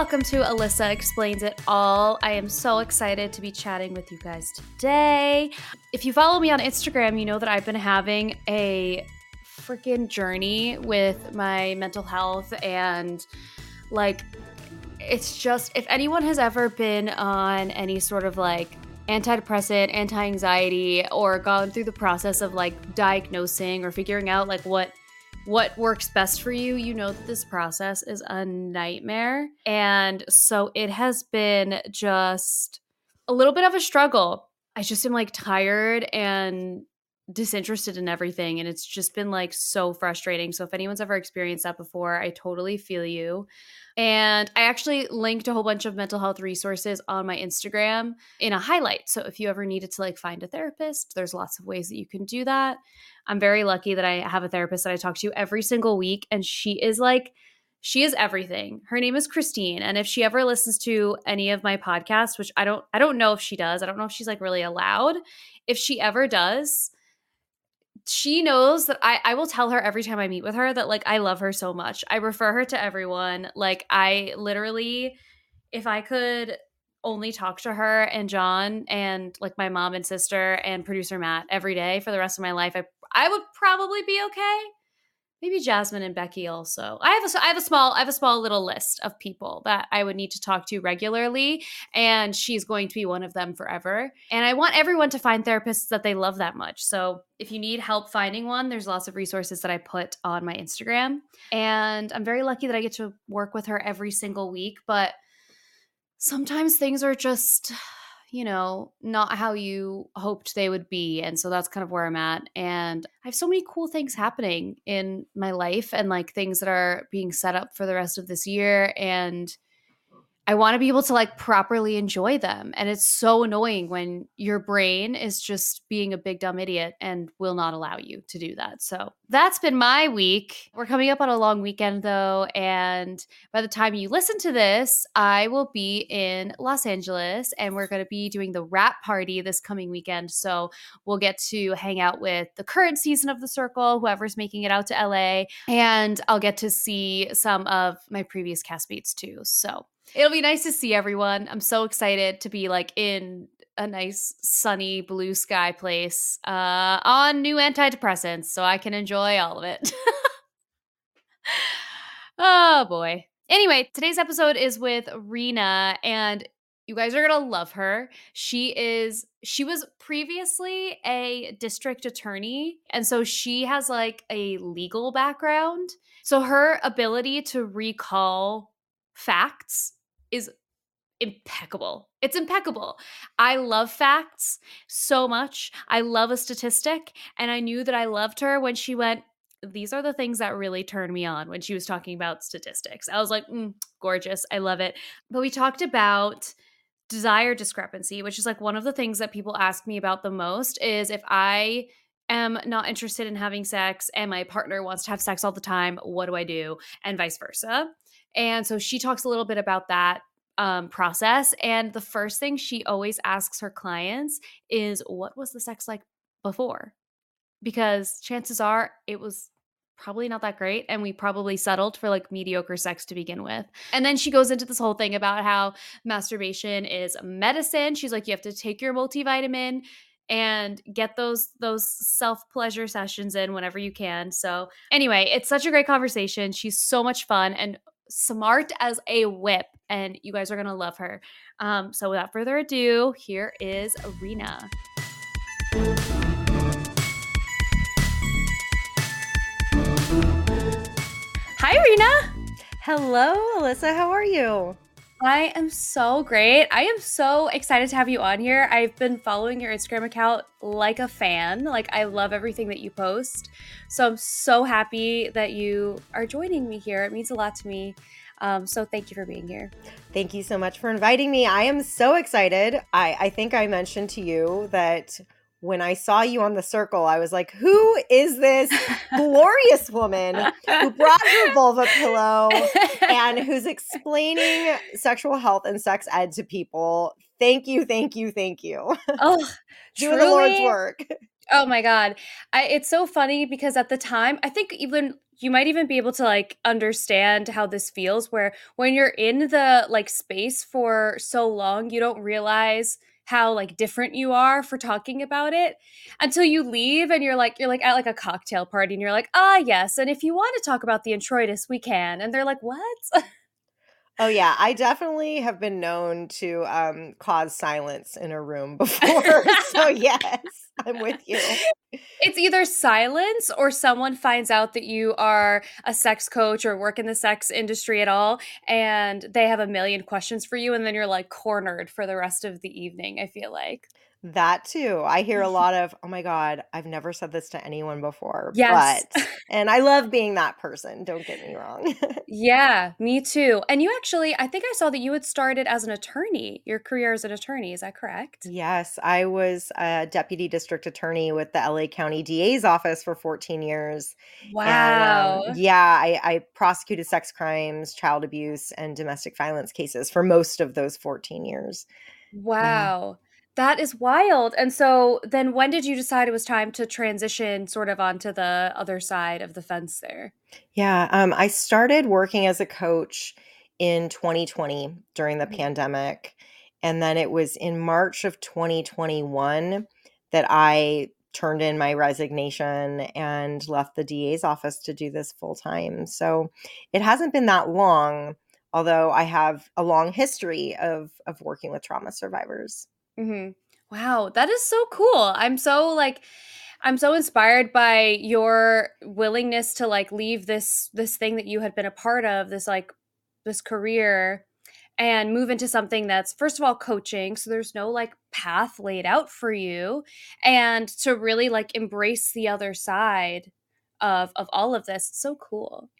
Welcome to Alyssa Explains It All. I am so excited to be chatting with you guys today. If you follow me on Instagram, you know that I've been having a freaking journey with my mental health and like it's just if anyone has ever been on any sort of like antidepressant, anti-anxiety or gone through the process of like diagnosing or figuring out like what what works best for you, you know that this process is a nightmare. And so it has been just a little bit of a struggle. I just am like tired and disinterested in everything. And it's just been like so frustrating. So if anyone's ever experienced that before, I totally feel you. And I actually linked a whole bunch of mental health resources on my Instagram in a highlight. So if you ever needed to like find a therapist, there's lots of ways that you can do that. I'm very lucky that I have a therapist that I talk to every single week, and she is like, she is everything. Her name is Christine, and if she ever listens to any of my podcasts, which I don't, I don't know if she does. I don't know if she's like really allowed. If she ever does, she knows that I, I will tell her every time I meet with her that like I love her so much. I refer her to everyone. Like I literally, if I could only talk to her and John and like my mom and sister and producer Matt every day for the rest of my life, I I would probably be okay. Maybe Jasmine and Becky also. I have a I have a small I have a small little list of people that I would need to talk to regularly, and she's going to be one of them forever. And I want everyone to find therapists that they love that much. So if you need help finding one, there's lots of resources that I put on my Instagram, and I'm very lucky that I get to work with her every single week. But sometimes things are just you know, not how you hoped they would be. And so that's kind of where I'm at. And I have so many cool things happening in my life and like things that are being set up for the rest of this year. And I want to be able to like properly enjoy them. And it's so annoying when your brain is just being a big dumb idiot and will not allow you to do that. So that's been my week. We're coming up on a long weekend though. And by the time you listen to this, I will be in Los Angeles and we're going to be doing the wrap party this coming weekend. So we'll get to hang out with the current season of The Circle, whoever's making it out to LA. And I'll get to see some of my previous castmates too. So It'll be nice to see everyone. I'm so excited to be like in a nice sunny blue sky place uh, on new antidepressants so I can enjoy all of it. oh boy. Anyway, today's episode is with Rena and you guys are going to love her. She is she was previously a district attorney and so she has like a legal background. So her ability to recall facts is impeccable. It's impeccable. I love facts so much. I love a statistic. And I knew that I loved her when she went, These are the things that really turned me on when she was talking about statistics. I was like, mm, gorgeous. I love it. But we talked about desire discrepancy, which is like one of the things that people ask me about the most is if I am not interested in having sex and my partner wants to have sex all the time, what do I do? And vice versa. And so she talks a little bit about that um, process. And the first thing she always asks her clients is, What was the sex like before? because chances are it was probably not that great and we probably settled for like mediocre sex to begin with. And then she goes into this whole thing about how masturbation is medicine. She's like you have to take your multivitamin and get those those self-pleasure sessions in whenever you can. So, anyway, it's such a great conversation. She's so much fun and smart as a whip and you guys are to love her. Um, so without further ado, here is Rena. Hi, Rena. Hello, Alyssa. How are you? I am so great. I am so excited to have you on here. I've been following your Instagram account like a fan. Like, I love everything that you post. So, I'm so happy that you are joining me here. It means a lot to me. Um, so, thank you for being here. Thank you so much for inviting me. I am so excited. I, I think I mentioned to you that when I saw you on the circle, I was like, who is this glorious woman who brought her vulva pillow and who's explaining sexual health and sex ed to people? Thank you, thank you, thank you. Oh, doing the Lord's work. Oh my God. I, it's so funny because at the time, I think even you might even be able to like understand how this feels where when you're in the like space for so long, you don't realize how like different you are for talking about it until you leave and you're like you're like at like a cocktail party and you're like ah yes and if you want to talk about the introitus we can and they're like what Oh yeah, I definitely have been known to um, cause silence in a room before. so yes, I'm with you. It's either silence or someone finds out that you are a sex coach or work in the sex industry at all and they have a million questions for you and then you're like cornered for the rest of the evening, I feel like. That too. I hear a lot of, oh my God, I've never said this to anyone before. Yes. But, and I love being that person. Don't get me wrong. yeah, me too. And you actually, I think I saw that you had started as an attorney, your career as an attorney. Is that correct? Yes. I was a deputy district attorney with the LA County DA's office for 14 years. Wow. And, um, yeah. I, I prosecuted sex crimes, child abuse, and domestic violence cases for most of those 14 years. Wow. Yeah. That is wild. And so then when did you decide it was time to transition sort of onto the other side of the fence there? Yeah, um, I started working as a coach in 2020 during the mm-hmm. pandemic. And then it was in March of 2021 that I turned in my resignation and left the DA's office to do this full time. So it hasn't been that long, although I have a long history of of working with trauma survivors. Mm-hmm. Wow, that is so cool. I'm so like I'm so inspired by your willingness to like leave this this thing that you had been a part of, this like this career and move into something that's first of all coaching so there's no like path laid out for you and to really like embrace the other side of of all of this it's so cool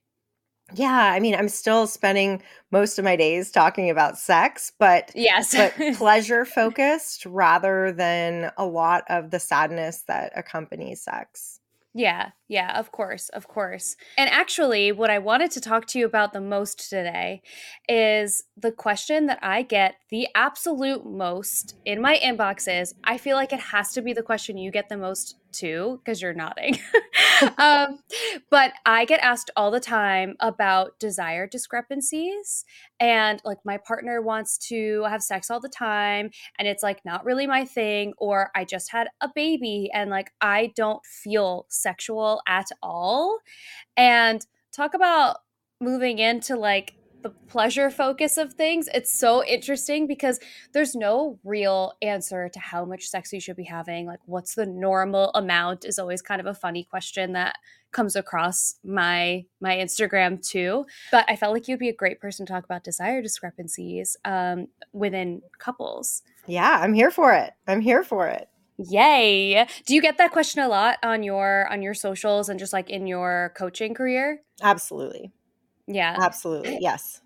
yeah, I mean, I'm still spending most of my days talking about sex, but yes, but pleasure focused rather than a lot of the sadness that accompanies sex. Yeah, yeah, of course, of course. And actually, what I wanted to talk to you about the most today is the question that I get the absolute most in my inboxes. I feel like it has to be the question you get the most too, because you're nodding. um, but I get asked all the time about desire discrepancies. And like my partner wants to have sex all the time, and it's like not really my thing, or I just had a baby and like I don't feel sexual at all. And talk about moving into like the pleasure focus of things, it's so interesting because there's no real answer to how much sex you should be having. Like, what's the normal amount is always kind of a funny question that comes across my my Instagram too. But I felt like you'd be a great person to talk about desire discrepancies um, within couples. Yeah, I'm here for it. I'm here for it. Yay. Do you get that question a lot on your on your socials and just like in your coaching career? Absolutely. Yeah. Absolutely. Yes.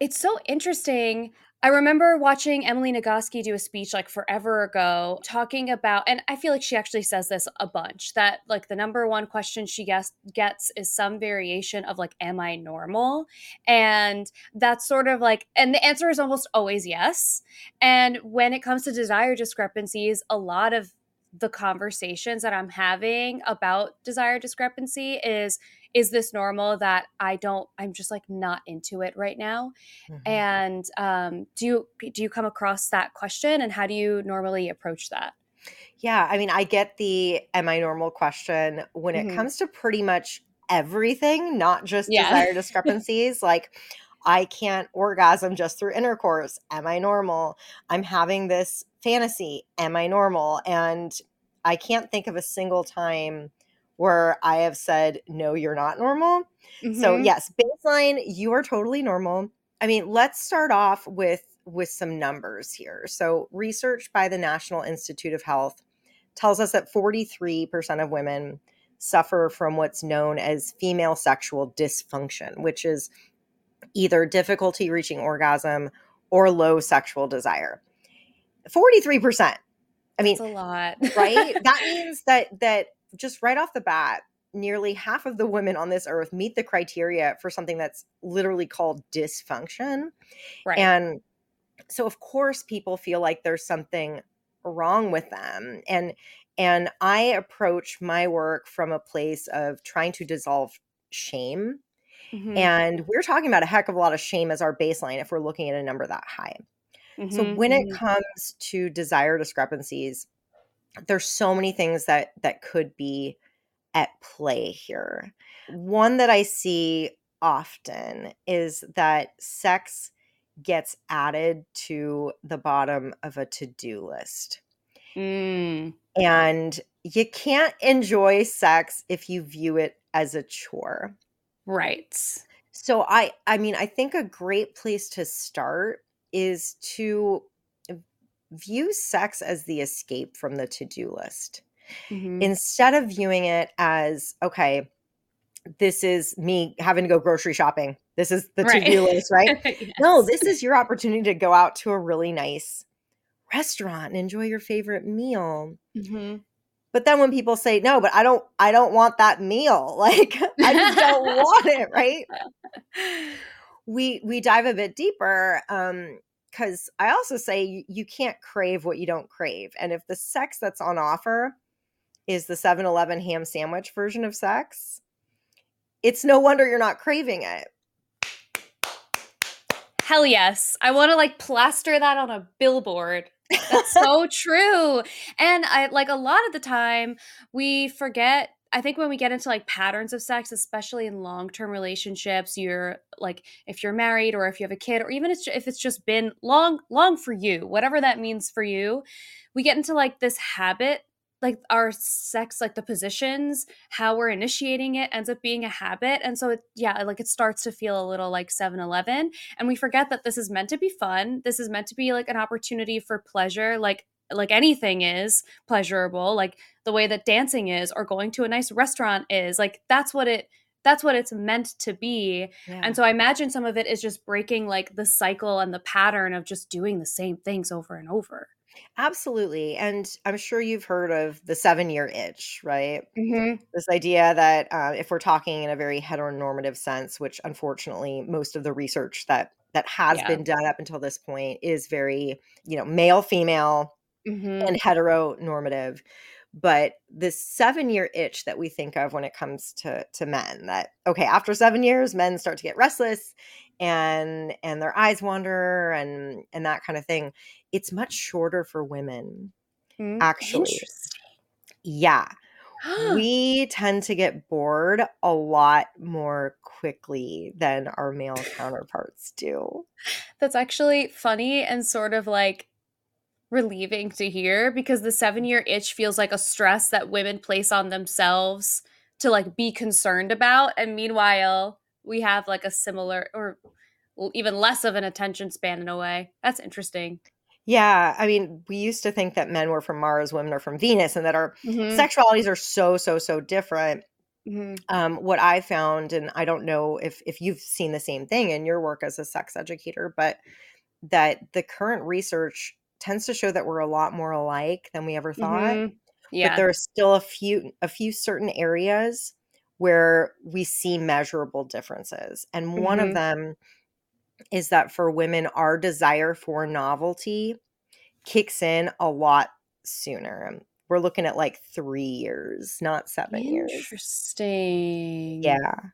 It's so interesting. I remember watching Emily Nagoski do a speech like forever ago talking about, and I feel like she actually says this a bunch that like the number one question she gets, gets is some variation of like, Am I normal? And that's sort of like, and the answer is almost always yes. And when it comes to desire discrepancies, a lot of the conversations that I'm having about desire discrepancy is is this normal that I don't I'm just like not into it right now? Mm-hmm. And um, do you do you come across that question and how do you normally approach that? Yeah, I mean, I get the am I normal question when it Mhm. comes to pretty much everything, not just Yeah. desire discrepancies. like, I can't orgasm just through intercourse. Am I normal? I'm having this fantasy. Am I normal? And I can't think of a single time where I have said, no, you're not normal. So Mhm. yes, baseline, you are totally normal. I mean, let's start off with with some numbers here. So, research by the National Institute of Health tells us that 43% of women suffer from what's known as female sexual dysfunction, which is either difficulty reaching orgasm or low sexual desire. 43%. I mean, That's a lot. right? that means that that just right off the bat, nearly half of the women on this earth meet the criteria for something that's literally called dysfunction. right. And so of course people feel like there's something wrong with them. And and I approach my work from a place of trying to dissolve shame. Mhm. And we're talking about a heck of a lot of shame as our baseline if we're looking at a number that high. So Mhm, when it mhm. comes to desire discrepancies, there's so many things that that could be at play here. One that I see often is that sex gets added to the bottom of a to-do list. Mm, And you can't enjoy sex if you view it as a chore. right. So I I mean I think a great place to start is to view sex as the escape from the to-do list. Mhm. Instead of viewing it as okay, this is me having to go grocery shopping. This is the Right. to-do list, right? No, this is your opportunity to go out to a really nice restaurant and enjoy your favorite meal. Mhm. But then when people say, "No, but I don't I don't want that meal." Like I just don't want it, right? we we dive a bit deeper um because i also say you, can't crave what you don't crave and if the sex that's on offer is the 7-eleven ham sandwich version of sex it's no wonder you're not craving it Hell yes. I want to like plaster that on a billboard. That's so true. And I like a lot of the time we forget I think when we get into like patterns of sex, especially in long-term relationships, you're like if you're married or if you have a kid or even if it's just been long long for you, whatever that means for you, we get into like this habit like our sex like the positions how we're initiating it ends up being a habit and so it yeah like it starts to feel a little like 7-eleven and we forget that this is meant to be fun this is meant to be like an opportunity for pleasure like like anything is pleasurable like the way that dancing is or going to a nice restaurant is like that's what it that's what it's meant to be and so i imagine some of it is just breaking like the cycle and the pattern of just doing the same things over and over absolutely and i'm sure you've heard of the seven year itch right mm-hmm. this idea that uh, if we're talking in a very heteronormative sense which unfortunately most of the research that that has Yeah. been done up until this point is very you know male female Mm-hmm. and heteronormative but this seven year itch that we think of when it comes to to men that okay after seven years men start to get restless and and their eyes wander and and that kind of thing it's much shorter for women actually. Yeah we tend to get bored a lot more quickly than our male counterparts do That's actually funny and sort of like relieving to hear because the seven year itch feels like a stress that women place on themselves to like be concerned about. And meanwhile, we have like a similar or even less of an attention span in a way. That's interesting. yeah i mean we used to think that men were from mars women are from venus and that our Mhm, sexualities are so so so different mhm. um, what I found, and I don't know if if you've seen the same thing in your work as a sex educator, but that the current research tends to show that we're a lot more alike than we ever thought. Mhm. But there are still a few a few certain areas where we see measurable differences, and one Mhm. of them is that for women, our desire for novelty kicks in a lot sooner. we're looking at like three years, not seven years. Interesting. Yeah.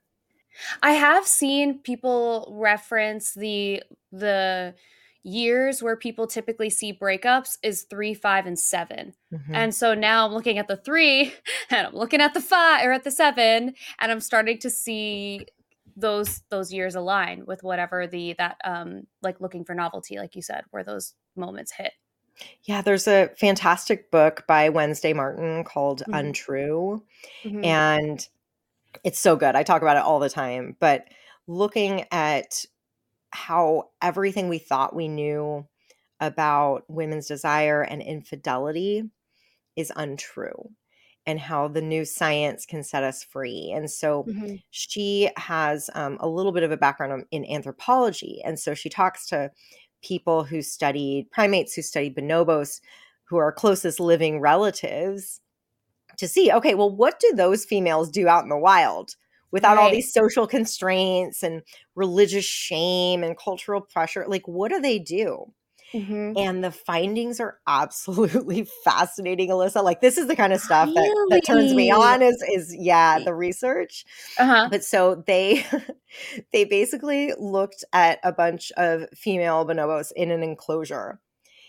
I have seen people reference the the years where people typically see breakups is three, five, and 7 Mhm. And so now I'm looking at the three and I'm looking at the five or at the seven, and I'm starting to see those those years align with whatever the that um like looking for novelty, like you said, where those moments hit. Yeah, there's a fantastic book by Wednesday Martin called Mhm. Untrue. Mhm. And it's so good. I talk about it all the time. But looking at how everything we thought we knew about women's desire and infidelity is untrue, and how the new science can set us free. And so Mhm. she has um, a little bit of a background in anthropology. And so she talks to people who studied primates, who studied bonobos, who are closest living relatives to see okay, well, what do those females do out in the wild without all these social constraints and religious shame and cultural pressure? Like, what do they do? Mhm. And the findings are absolutely fascinating, Alyssa. Like, this is the kind of stuff that, that turns me on is is yeah, the research Uh-huh. but so they they basically looked at a bunch of female bonobos in an enclosure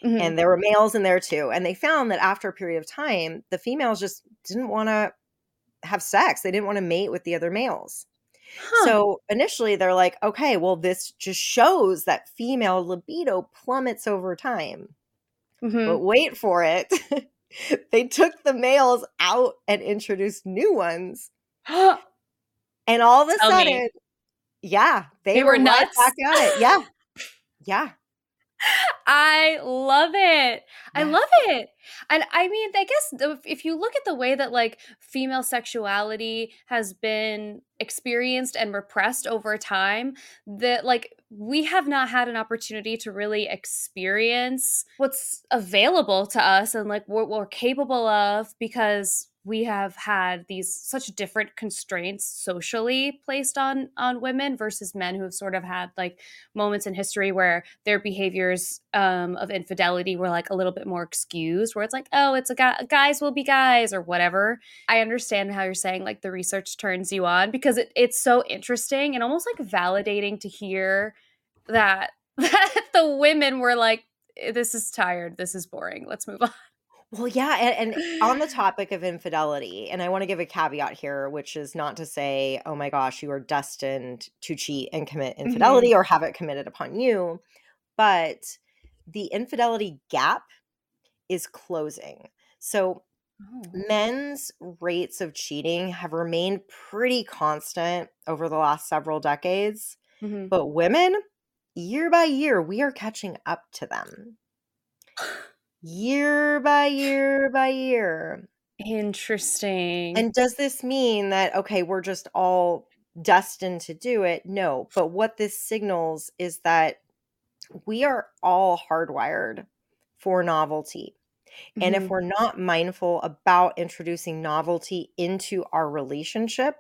Mhm. and there were males in there too and they found that after a period of time the females just didn't want to have sex they didn't want to mate with the other males Huh. so initially they're like okay well this just shows that female libido plummets over time Mhm. but wait for it they took the males out and introduced new ones and all of a Tell me. sudden, yeah, they, They were, were right nuts? back at it. Yeah. Yeah. I love it. I love it. And I mean, I guess if you look at the way that like female sexuality has been experienced and repressed over time, that like we have not had an opportunity to really experience what's available to us and like what we're capable of because we have had these such different constraints socially placed on on women versus men who have sort of had like moments in history where their behaviors um, of infidelity were like a little bit more excused, where it's like, oh, it's a guy, guys will be guys or whatever. I understand how you're saying like the research turns you on because it, it's so interesting and almost like validating to hear that that the women were like, this is tired, this is boring, let's move on. Well, yeah. And, and on the topic of infidelity, and I want to give a caveat here, which is not to say, oh my gosh, you are destined to cheat and commit infidelity or have it committed upon you. But the infidelity gap is closing. So men's rates of cheating have remained pretty constant over the last several decades. Mhm. But women, year by year, we are catching up to them. Year by year by year. Interesting. And does this mean that, okay, we're just all destined to do it? No. But what this signals is that we are all hardwired for novelty. And if Mhm. we're not mindful about introducing novelty into our relationship,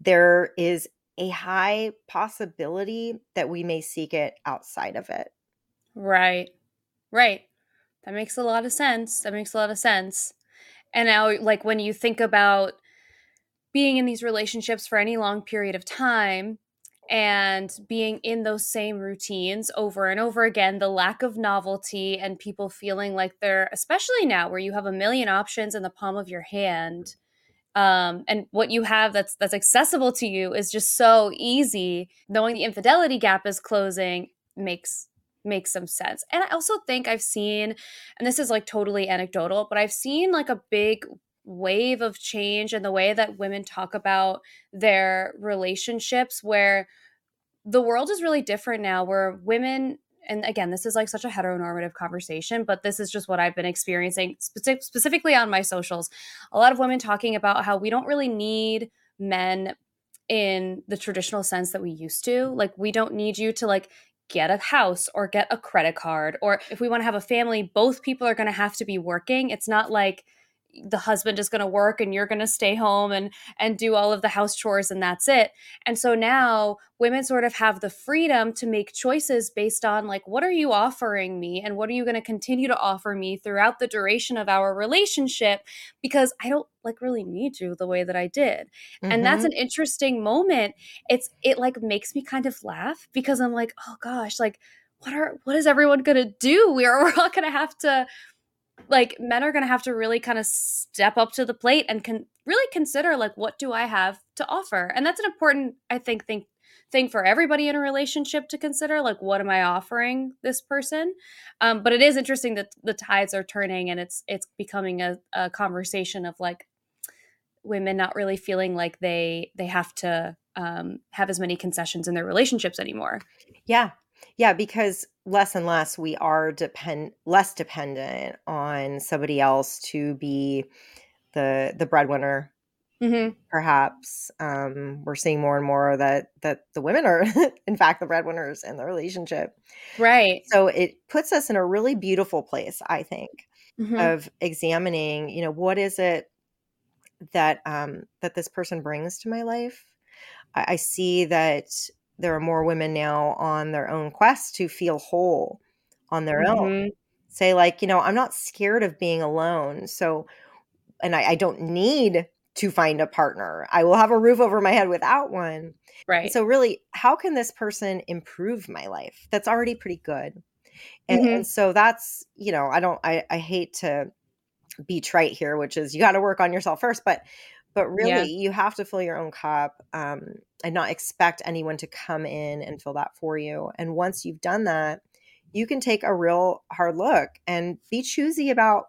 there is a high possibility that we may seek it outside of it. Right. Right. That makes a lot of sense. That makes a lot of sense. And now, like, when you think about being in these relationships for any long period of time and being in those same routines over and over again, the lack of novelty and people feeling like they're, especially now where you have a million options in the palm of your hand. Um, and what you have that's that's accessible to you is just so easy. Knowing the infidelity gap is closing makes makes some sense. And I also think I've seen, and this is like totally anecdotal, but I've seen like a big wave of change in the way that women talk about their relationships where the world is really different now where women and again this is like such a heteronormative conversation but this is just what i've been experiencing speci- specifically on my socials a lot of women talking about how we don't really need men in the traditional sense that we used to like we don't need you to like get a house or get a credit card or if we want to have a family both people are going to have to be working. It's not like the husband is going to work and you're going to stay home and and do all of the house chores and that's it and so now women sort of have the freedom to make choices based on like what are you offering me and what are you going to continue to offer me throughout the duration of our relationship because i don't like really need you the way that i did mm-hmm. and that's mm-hmm. an interesting moment it's it like makes me kind of laugh because i'm like oh gosh like what are what is everyone going to do we're, we're all going to have to like men are going to have to really kind of step up to the plate and can really consider like what do I have to offer. And that's an important I think thing thing for everybody in a relationship to consider like what am I offering this person? Um, but it is interesting that the tides are turning and it's it's becoming a, a conversation of like women not really feeling like they they have to um, have as many concessions in their relationships anymore. Yeah, yeah, because less and less we are depend less dependent on somebody else to be the the breadwinner. Mm-hmm. Perhaps um, we're seeing more and more that that the women are, in fact, the breadwinners in the relationship. Right. So it puts us in a really beautiful place, I think, mm-hmm. of examining. You know, what is it that um, that this person brings to my life? I, I see that there are more women now on their own quest to feel whole on their mm-hmm. own. Say, like, you know, I'm not scared of being alone. So, and I, I, don't need to find a partner. I will have a roof over my head without one. Right. And so, really, how can this person improve my life? That's already pretty good. And, mm-hmm. and so that's, you know, I don't, I, I hate to be trite here, which is you got to work on yourself first, but but really yeah. you have to fill your own cup um, and not expect anyone to come in and fill that for you and once you've done that you can take a real hard look and be choosy about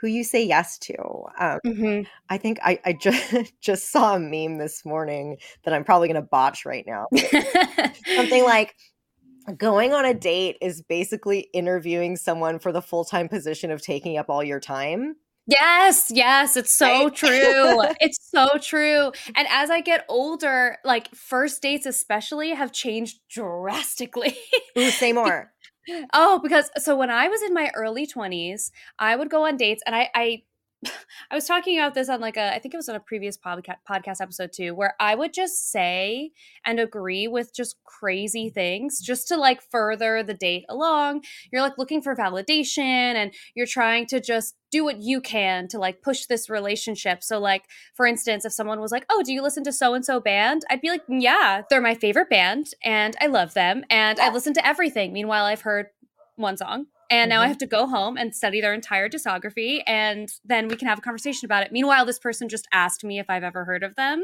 who you say yes to. Um, mm-hmm. I think I, I just just saw a meme this morning that I'm probably going to botch right now. Something like going on a date is basically interviewing someone for the full time position of taking up all your time. Yes, yes, it's so right? true. it's so true. And as I get older, like first dates especially have changed drastically. Ooh, say more. oh, because so when I was in my early 20s, I would go on dates and I I I was talking about this on like a, I think it was on a previous podcast podcast episode too, where I would just say and agree with just crazy things just to like further the date along. You're like looking for validation and you're trying to just do what you can to like push this relationship. So, like, for instance, if someone was like, Oh, do you listen to so and so band? I'd be like, Yeah, they're my favorite band and I love them and I listen to everything. Meanwhile, I've heard one song and now I mm-hmm. have to go home and study their entire discography, and then we can have a conversation about it. Meanwhile, this person just asked me if I've ever heard of them.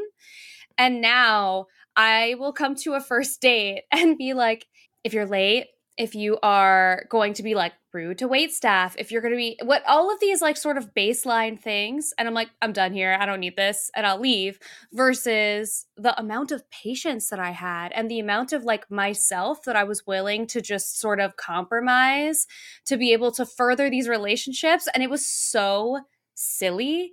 And now I will come to a first date and be like, if you're late, if you are going to be like rude to wait staff, if you're going to be what all of these like sort of baseline things, and I'm like, I'm done here. I don't need this, and I'll leave. Versus the amount of patience that I had and the amount of like myself that I was willing to just sort of compromise to be able to further these relationships. And it was so silly.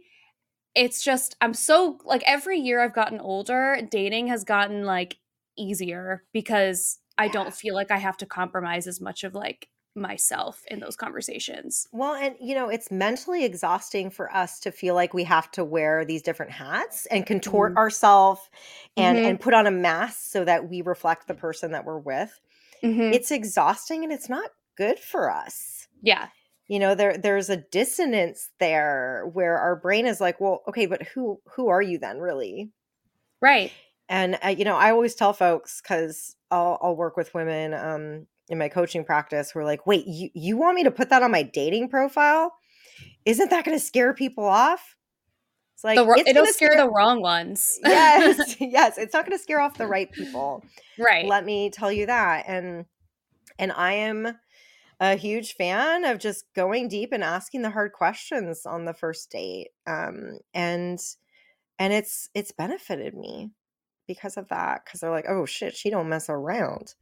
It's just, I'm so like every year I've gotten older, dating has gotten like easier because I don't feel like I have to compromise as much of like myself in those conversations. Well, and you know, it's mentally exhausting for us to feel like we have to wear these different hats and contort mm-hmm. ourselves and mm-hmm. and put on a mask so that we reflect the person that we're with. Mm-hmm. It's exhausting and it's not good for us. Yeah. You know, there there's a dissonance there where our brain is like, "Well, okay, but who who are you then really?" Right. And uh, you know, I always tell folks cuz I'll I'll work with women um, in my coaching practice who are like, wait, you you want me to put that on my dating profile? Isn't that going to scare people off? It's like the, it's it'll scare, scare the wrong ones. yes, yes, it's not going to scare off the right people. Right. Let me tell you that. And and I am a huge fan of just going deep and asking the hard questions on the first date. Um, and and it's it's benefited me because of that because they're like oh shit she don't mess around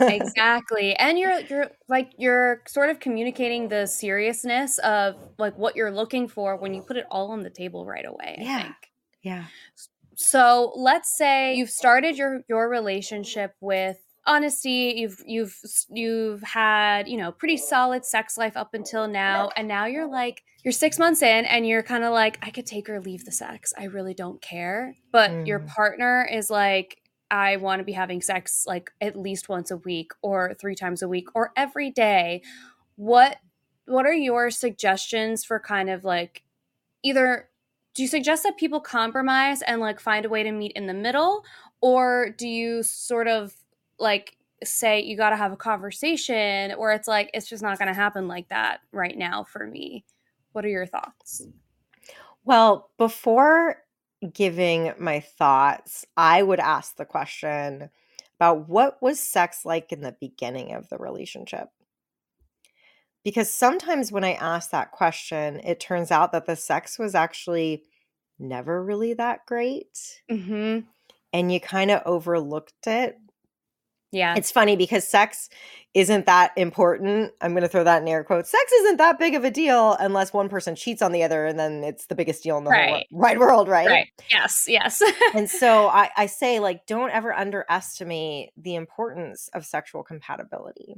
exactly and you're you're like you're sort of communicating the seriousness of like what you're looking for when you put it all on the table right away I yeah think. yeah so let's say you've started your your relationship with honesty you've you've you've had you know pretty solid sex life up until now and now you're like you're six months in and you're kind of like i could take or leave the sex. I really don't care. But your Mm. partner is like i want to be having sex like at least once a week or three times a week or every day. What what are your suggestions for kind of like either do you suggest that people compromise and like find a way to meet in the middle or do you sort of like say you got to have a conversation or it's like it's just not going to happen like that right now for me what are your thoughts Well, before giving my thoughts, I would ask the question about what was sex like in the beginning of the relationship? Because sometimes when I ask that question, it turns out that the sex was actually never really that great mm-hmm and you kind of overlooked it. Yeah It's funny because sex isn't that important. I'm going to throw that in air quotes. Sex isn't that big of a deal unless one person cheats on the other and then it's the biggest deal in the whole Right. wor- wide world, right? right yes yes and so I, I say like don't ever underestimate the importance of sexual compatibility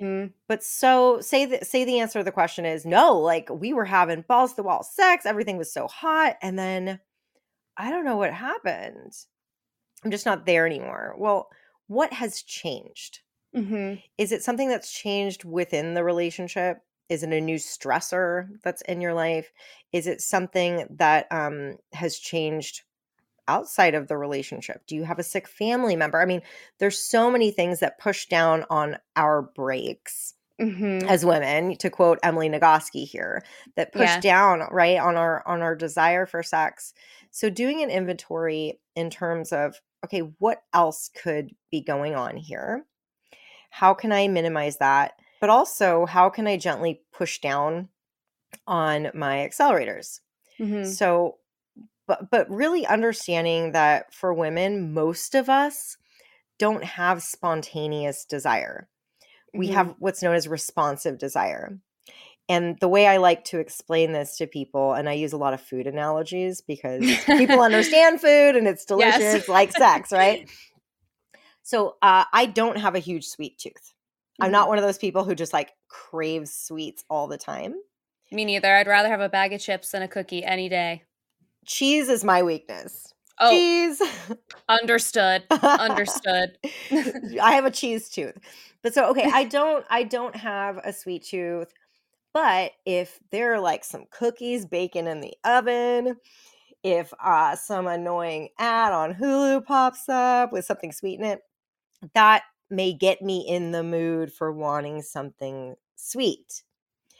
Mhm. but so say that say the answer to the question is no like we were having balls to the wall sex everything was so hot and then i don't know what happened i'm just not there anymore well what has changed Mhm. is it something that's changed within the relationship is it a new stressor that's in your life is it something that um, has changed outside of the relationship do you have a sick family member i mean there's so many things that push down on our brakes Mhm. as women to quote emily nagoski here that push Yeah. down right on our on our desire for sex so doing an inventory in terms of okay what else could be going on here? How can i minimize that? But also how can i gently push down on my accelerators? Mhm. so but but really understanding that for women most of us don't have spontaneous desire. We Mhm. have what's known as responsive desire and the way i like to explain this to people and i use a lot of food analogies because people understand food and it's Yes. delicious like sex right? So uh, i don't have a huge sweet tooth. I'm Mhm. not one of those people who just like craves sweets all the time. Me neither. I'd rather have a bag of chips than a cookie any day. Cheese is my weakness. Oh. Cheese understood. Understood. I have a cheese tooth. But so okay, I don't I don't have a sweet tooth. But if there are like some cookies baking in the oven, if uh some annoying ad on Hulu pops up with something sweet in it, that may get me in the mood for wanting something sweet,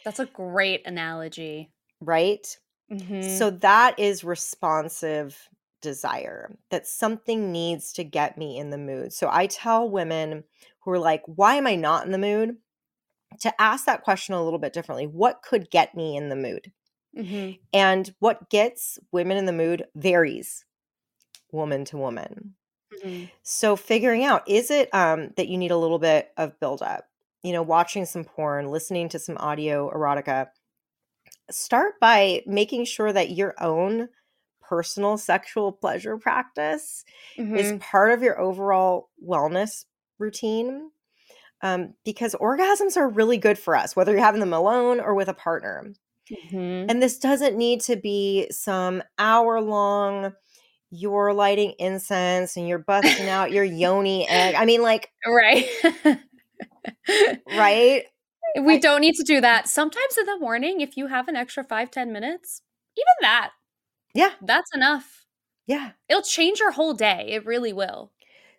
that's a great analogy right? Mhm. So that is responsive desire that something needs to get me in the mood. So I tell women who are like, why am I not in the mood? To ask that question a little bit differently. What could get me in the mood? Mhm. And what gets women in the mood varies woman to woman. Mhm. So figuring out is it um, that you need a little bit of buildup? You know, watching some porn, listening to some audio erotica. Start by making sure that your own personal sexual pleasure practice is Mhm. part of your overall wellness routine. Um, because orgasms are really good for us, whether you're having them alone or with a partner. Mhm. And this doesn't need to be some hour long, you're lighting incense and you're busting out your yoni egg. I mean, like, right right? we I- don't need to do that sometimes in the morning if you have an extra five ten minutes even that Yeah, that's enough yeah. it'll change your whole day it really will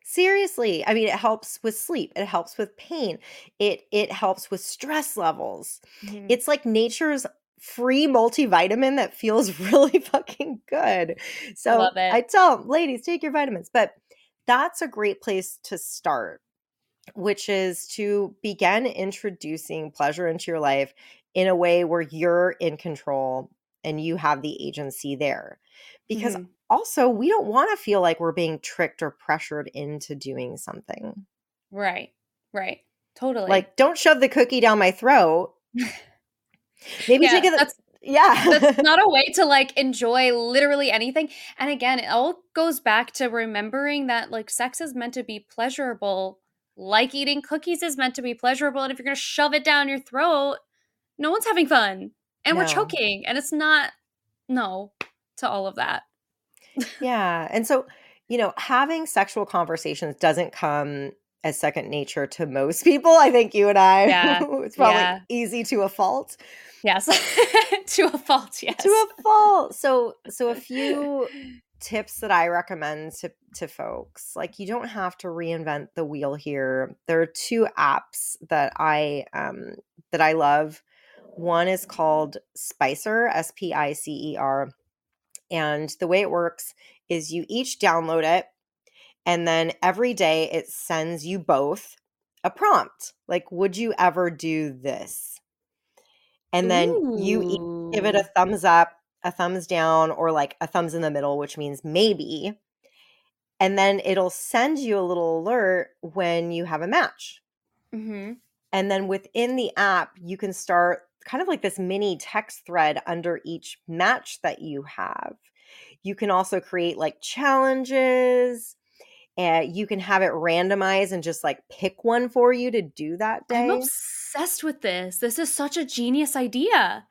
Seriously. I mean, it helps with sleep. It helps with pain. It it helps with stress levels. Mhm. It's like nature's free multivitamin that feels really fucking good. So. I tell ladies, take your vitamins. But that's a great place to start, which is to begin introducing pleasure into your life in a way where you're in control and you have the agency there. Because Mhm. Also, we don't want to feel like we're being tricked or pressured into doing something. right right totally Like, don't shove the cookie down my throat. Maybe Yeah, take it. that's- yeah. that's not a way to like enjoy literally anything and again it all goes back to remembering that like sex is meant to be pleasurable like eating cookies is meant to be pleasurable. And if you're going to shove it down your throat, no one's having fun. And we're choking. And it's not, no, to all of that. Yeah. And so, you know, having sexual conversations doesn't come as second nature to most people. I think you and I, Yeah. it's probably Yeah. easy to a fault. Yes. to a fault, yes. To a fault. So, so a few tips that I recommend to to folks. Like you don't have to reinvent the wheel here. There are two apps that I um that I love. One is called Spicer, S P I C E R. And the way it works is you each download it and then every day it sends you both a prompt. Like would you ever do this? And then you each give it a thumbs up, a thumbs down, or like a thumbs in the middle, which means maybe. And then it'll send you a little alert when you have a match. hmm And then within the app, you can start kind of like this mini text thread under each match that you have. You can also create like challenges. And you can have it randomized and just like pick one for you to do that day. I'm obsessed with this. This is such a genius idea.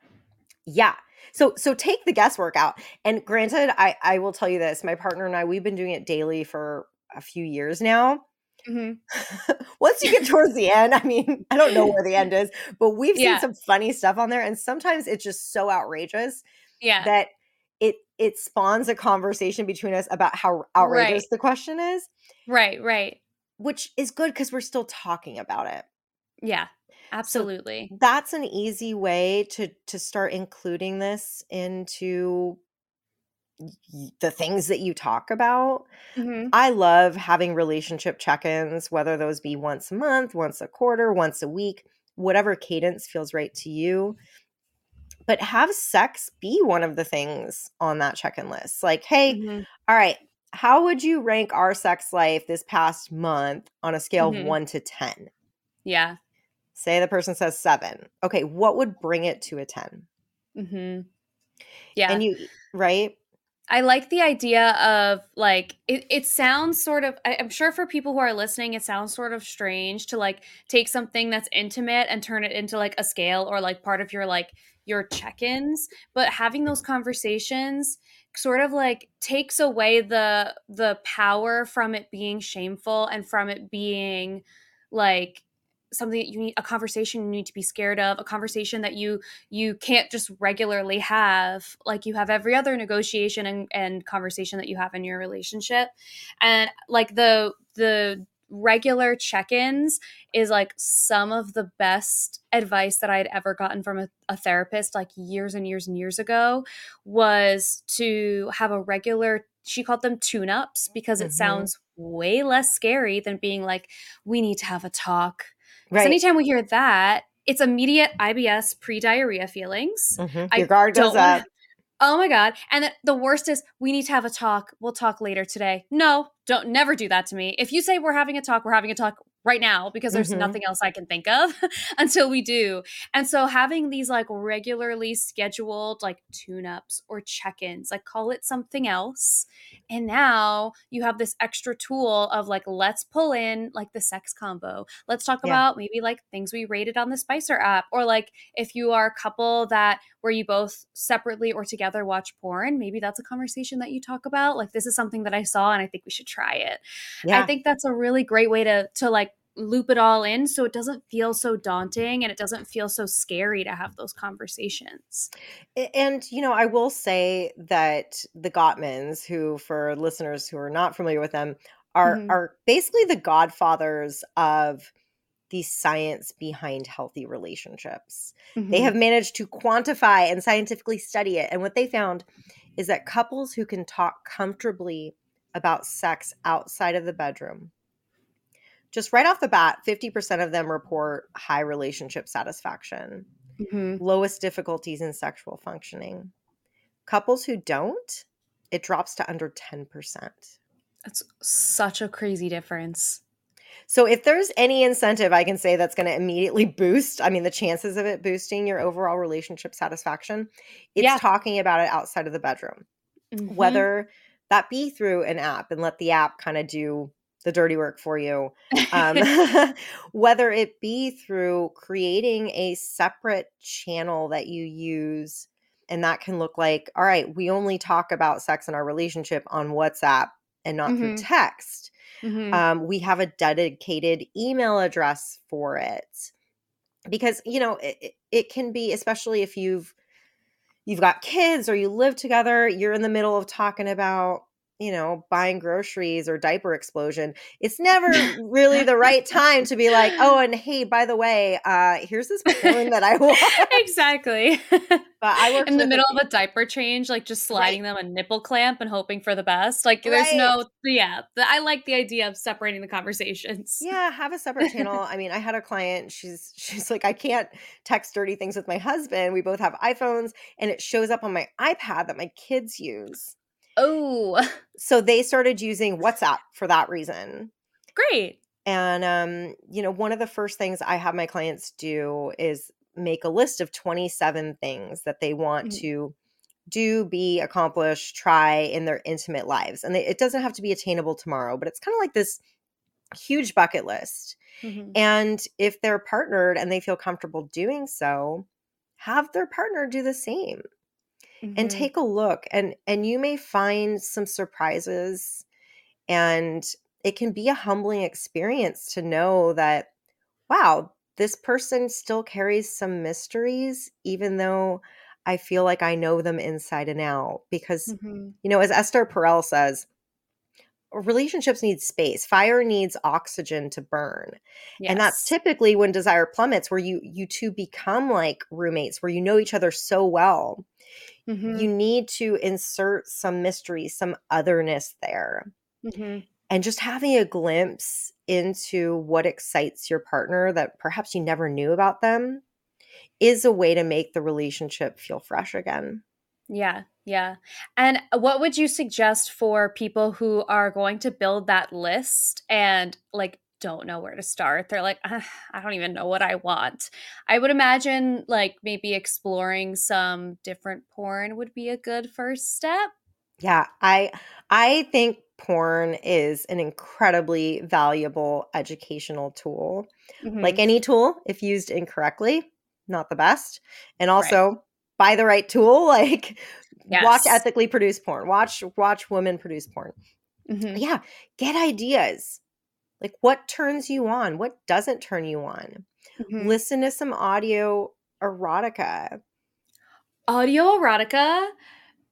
Yeah. So so take the guesswork out. And granted, I I will tell you this, my partner and I we've been doing it daily for a few years now. Hmm Once you get towards the end, I mean, I don't know where the end is, but we've seen Yeah. some funny stuff on there and sometimes it's just so outrageous Yeah. that it it spawns a conversation between us about how outrageous Right. the question is, right, right. which is good cuz we're still talking about it. Yeah. Absolutely. That's an easy way to to start including this into the things that you talk about. hmm I love having relationship check ins, whether those be once a month, once a quarter, once a week, whatever cadence feels right to you. But have sex be one of the things on that check in list. Like, hey, hmm all right, how would you rank our sex life this past month on a scale Mhm. of one to 10? Yeah. Say the person says seven. Okay, what would bring it to a 10? hmm Yeah. And you, right? I like the idea of like it, it sounds sort of I, I'm sure for people who are listening it sounds sort of strange to like take something that's intimate and turn it into like a scale or like part of your like your check-ins but having those conversations sort of like takes away the the power from it being shameful and from it being like something that you need a conversation you need to be scared of a conversation that you you can't just regularly have like you have every other negotiation and, and conversation that you have in your relationship and like the the regular check-ins is like some of the best advice that i had ever gotten from a, a therapist like years and years and years ago was to have a regular she called them tune-ups because it Mhm. sounds way less scary than being like we need to have a talk Right. anytime we hear that, it's immediate IBS pre diarrhea feelings. Mhm. Your guard goes up. Oh my god! And the, the worst is we need to have a talk. We'll talk later today. No, don't never do that to me. If you say we're having a talk, we're having a talk right now because there's Mhm. nothing else I can think of until we do. And so having these like regularly scheduled like tune-ups or check-ins, like call it something else. And now you have this extra tool of like let's pull in like the sex combo. Let's talk Yeah. about maybe like things we rated on the Spicer app or like if you are a couple that where you both separately or together watch porn, maybe that's a conversation that you talk about. Like this is something that I saw and I think we should try it. Yeah. I think that's a really great way to to like loop it all in so it doesn't feel so daunting and it doesn't feel so scary to have those conversations. And you know, I will say that the Gottmans, who for listeners who are not familiar with them, are Mhm. are basically the godfathers of the science behind healthy relationships. Mm-hmm. They have managed to quantify and scientifically study it. And what they found is that couples who can talk comfortably about sex outside of the bedroom, just right off the bat, 50% of them report high relationship satisfaction Mhm. lowest difficulties in sexual functioning. Couples who don't, it drops to under 10%. That's such a crazy difference. So if there's any incentive I can say that's going to immediately boost, I mean the chances of it boosting your overall relationship satisfaction, it's Yeah. talking about it outside of the bedroom. Mhm. Whether that be through an app and let the app kind of do the dirty work for you. Um, whether it be through creating a separate channel that you use. And that can look like, all right, we only talk about sex in our relationship on WhatsApp and not through Mhm. text. Mhm. Um, we have a dedicated email address for it because you know it- it can be especially if you've you've got kids or you live together you're in the middle of talking about you know buying groceries or diaper explosion it's never really the right time to be like oh and hey by the way uh here's this porn that i want exactly. but i work in the middle of a diaper change, like just sliding them a nipple clamp and hoping for the best. Like there's Right. no, yeah. I like the idea of separating the conversations. Yeah, have a separate channel. I mean, I had a client, she's she's like, I can't text dirty things with my husband. We both have iPhones and it shows up on my iPad that my kids use. Oh, So they started using WhatsApp for that reason. great. And um, you know, one of the first things I have my clients do is make a list of 27 things that they want Mhm. to do, be, accomplish, try in their intimate lives. And they, it doesn't have to be attainable tomorrow, but it's kind of like this huge bucket list. Mhm. And if they're partnered and they feel comfortable doing so, have their partner do the same and Mhm. take a look and and you may find some surprises and it can be a humbling experience to know that wow, this person still carries some mysteries even though I feel like I know them inside and out because Mhm. you know as Esther Perel says relationships need space. Fire needs oxygen to burn. And that's typically when desire plummets where you you two become like roommates where you know each other so well. Mhm. you need to insert some mystery some otherness there. Mhm. and just having a glimpse into what excites your partner that perhaps you never knew about them is a way to make the relationship feel fresh again. Yeah, yeah. And what would you suggest for people who are going to build that list and like don't know where to start? They're like, "Ah, I don't even know what I want. I would imagine like maybe exploring some different porn would be a good first step. Yeah, I I think porn is an incredibly valuable educational tool. Like Mhm. any tool, if used incorrectly, not the best. And also buy the right tool, like watch ethically produced porn. Watch watch women produce porn. Mhm. Yeah, get ideas. Like what turns you on? What doesn't turn you on? Mhm. Listen to some audio erotica. Audio erotica,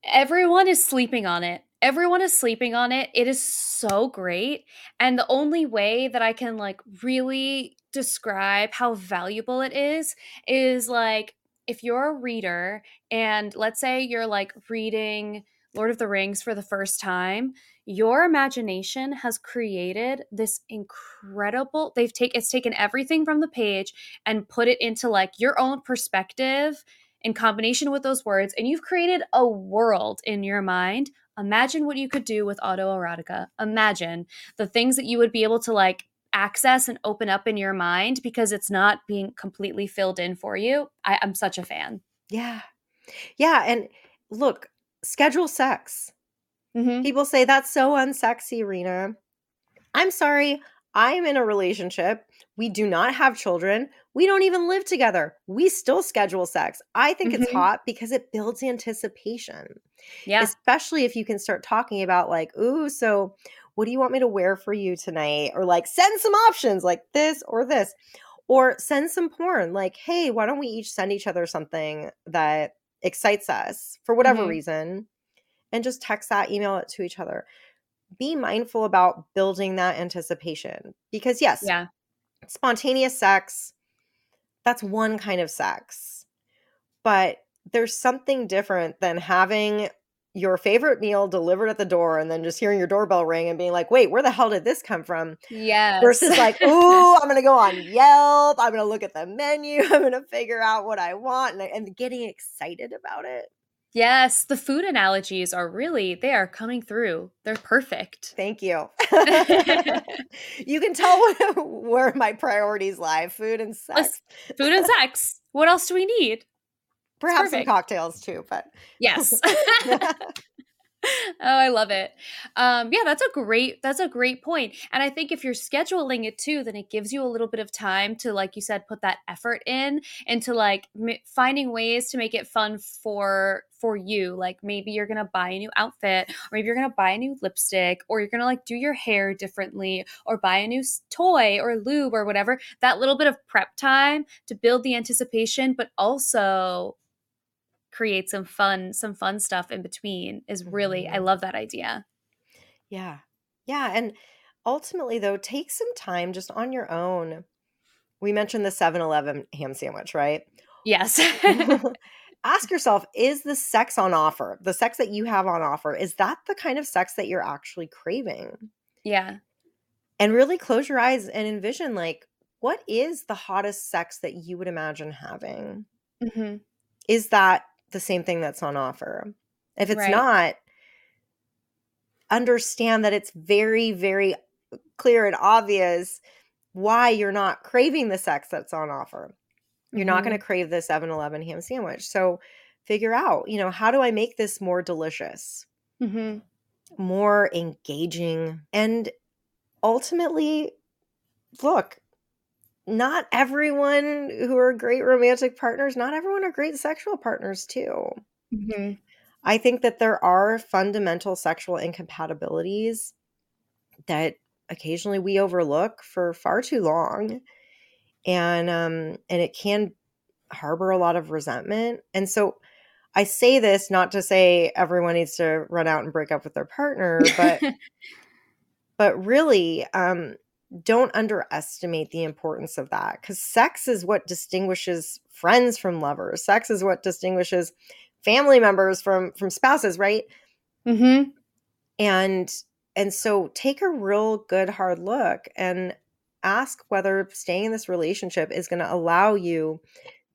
everyone is sleeping on it. Everyone is sleeping on it. It is so great. And the only way that I can like really describe how valuable it is is like if you're a reader and let's say you're like reading Lord of the Rings for the first time, your imagination has created this incredible they've taken it's taken everything from the page and put it into like your own perspective in combination with those words, and you've created a world in your mind. Imagine what you could do with audio erotica. Imagine the things that you would be able to like access and open up in your mind because it's not being completely filled in for you. I, I'm such a fan. Yeah. Yeah, and look, schedule sex. Mhm. People say that's so unsexy, Rena. I'm sorry. I'm in a relationship. We do not have children. We don't even live together. We still schedule sex. I think it's Mhm. hot because it builds anticipation, Yeah. especially if you can start talking about, like, ooh, so what do you want me to wear for you tonight? Or like, send some options like this or this. Or send some porn, like, hey, why don't we each send each other something that excites us for whatever Mhm. reason? And just text that, email it to each other be mindful about building that anticipation because yes yeah. spontaneous sex that's one kind of sex but there's something different than having your favorite meal delivered at the door and then just hearing your doorbell ring and being like wait where the hell did this come from Yeah. versus like ooh i'm gonna go on yelp i'm gonna look at the menu i'm gonna figure out what i want and, and getting excited about it yes. The food analogies are really, they are coming through. They're perfect. Thank you. you can tell where my priorities lie food and sex. Food and sex. What else do we need? Perhaps some cocktails too, but Yes. oh, I love it. Um, yeah, that's a great that's a great point. And I think if you're scheduling it too, then it gives you a little bit of time to, like you said, put that effort in into like m- finding ways to make it fun for for you. Like maybe you're gonna buy a new outfit, or maybe you're gonna buy a new lipstick, or you're gonna like do your hair differently, or buy a new toy or lube or whatever. That little bit of prep time to build the anticipation, but also create some fun some fun stuff in between is really I Mhm. love that idea. Yeah. Yeah. And ultimately, though, take some time just on your own. We mentioned the 7 Eleven ham sandwich, right? Yes. Ask yourself is the sex on offer, the sex that you have on offer, is that the kind of sex that you're actually craving? yeah. And really close your eyes and envision like, what is the hottest sex that you would imagine having? hmm Is that the same thing that's on offer? If it's Right. not, understand that it's very, very clear and obvious why you're not craving the sex that's on offer. You're not Mm-hmm. going to crave the 7 Eleven ham sandwich. So figure out, you know, how do I make this more delicious, mm-hmm. more engaging? And ultimately, look, not everyone who are great romantic partners, not everyone are great sexual partners, too. hmm I think that there are fundamental sexual incompatibilities that occasionally we overlook for far too long. And um and it can harbor a lot of resentment. And so I say this not to say everyone needs to run out and break up with their partner, but but really um don't underestimate the importance of that cuz sex is what distinguishes friends from lovers. Sex is what distinguishes family members from from spouses, right? Mm-hmm. and and so take a real good hard look and ask whether staying in this relationship is going to allow you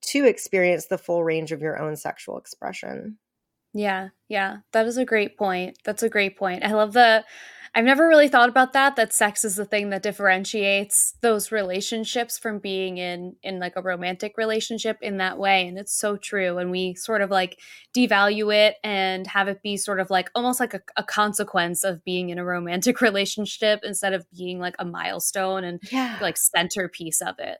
to experience the full range of your own sexual expression Yeah, yeah. That is a great point. That's a great point. I love the I've never really thought about that that sex is the thing that differentiates those relationships from being in in like a romantic relationship in that way and it's so true and we sort of like devalue it and have it be sort of like almost like a, a consequence of being in a romantic relationship instead of being like a milestone and yeah like centerpiece of it.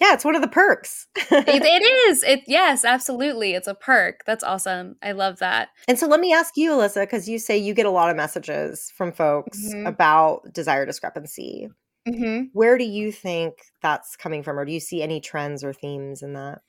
Yeah it's one of the perks it, it is. It yes, absolutely. It's a perk. That's awesome. I love that. and so let me ask you alyssa because you say you get a lot of messages from folks Mhm. about desire discrepancy Mm-hmm. where do you think that's coming from or do you see any trends or themes in that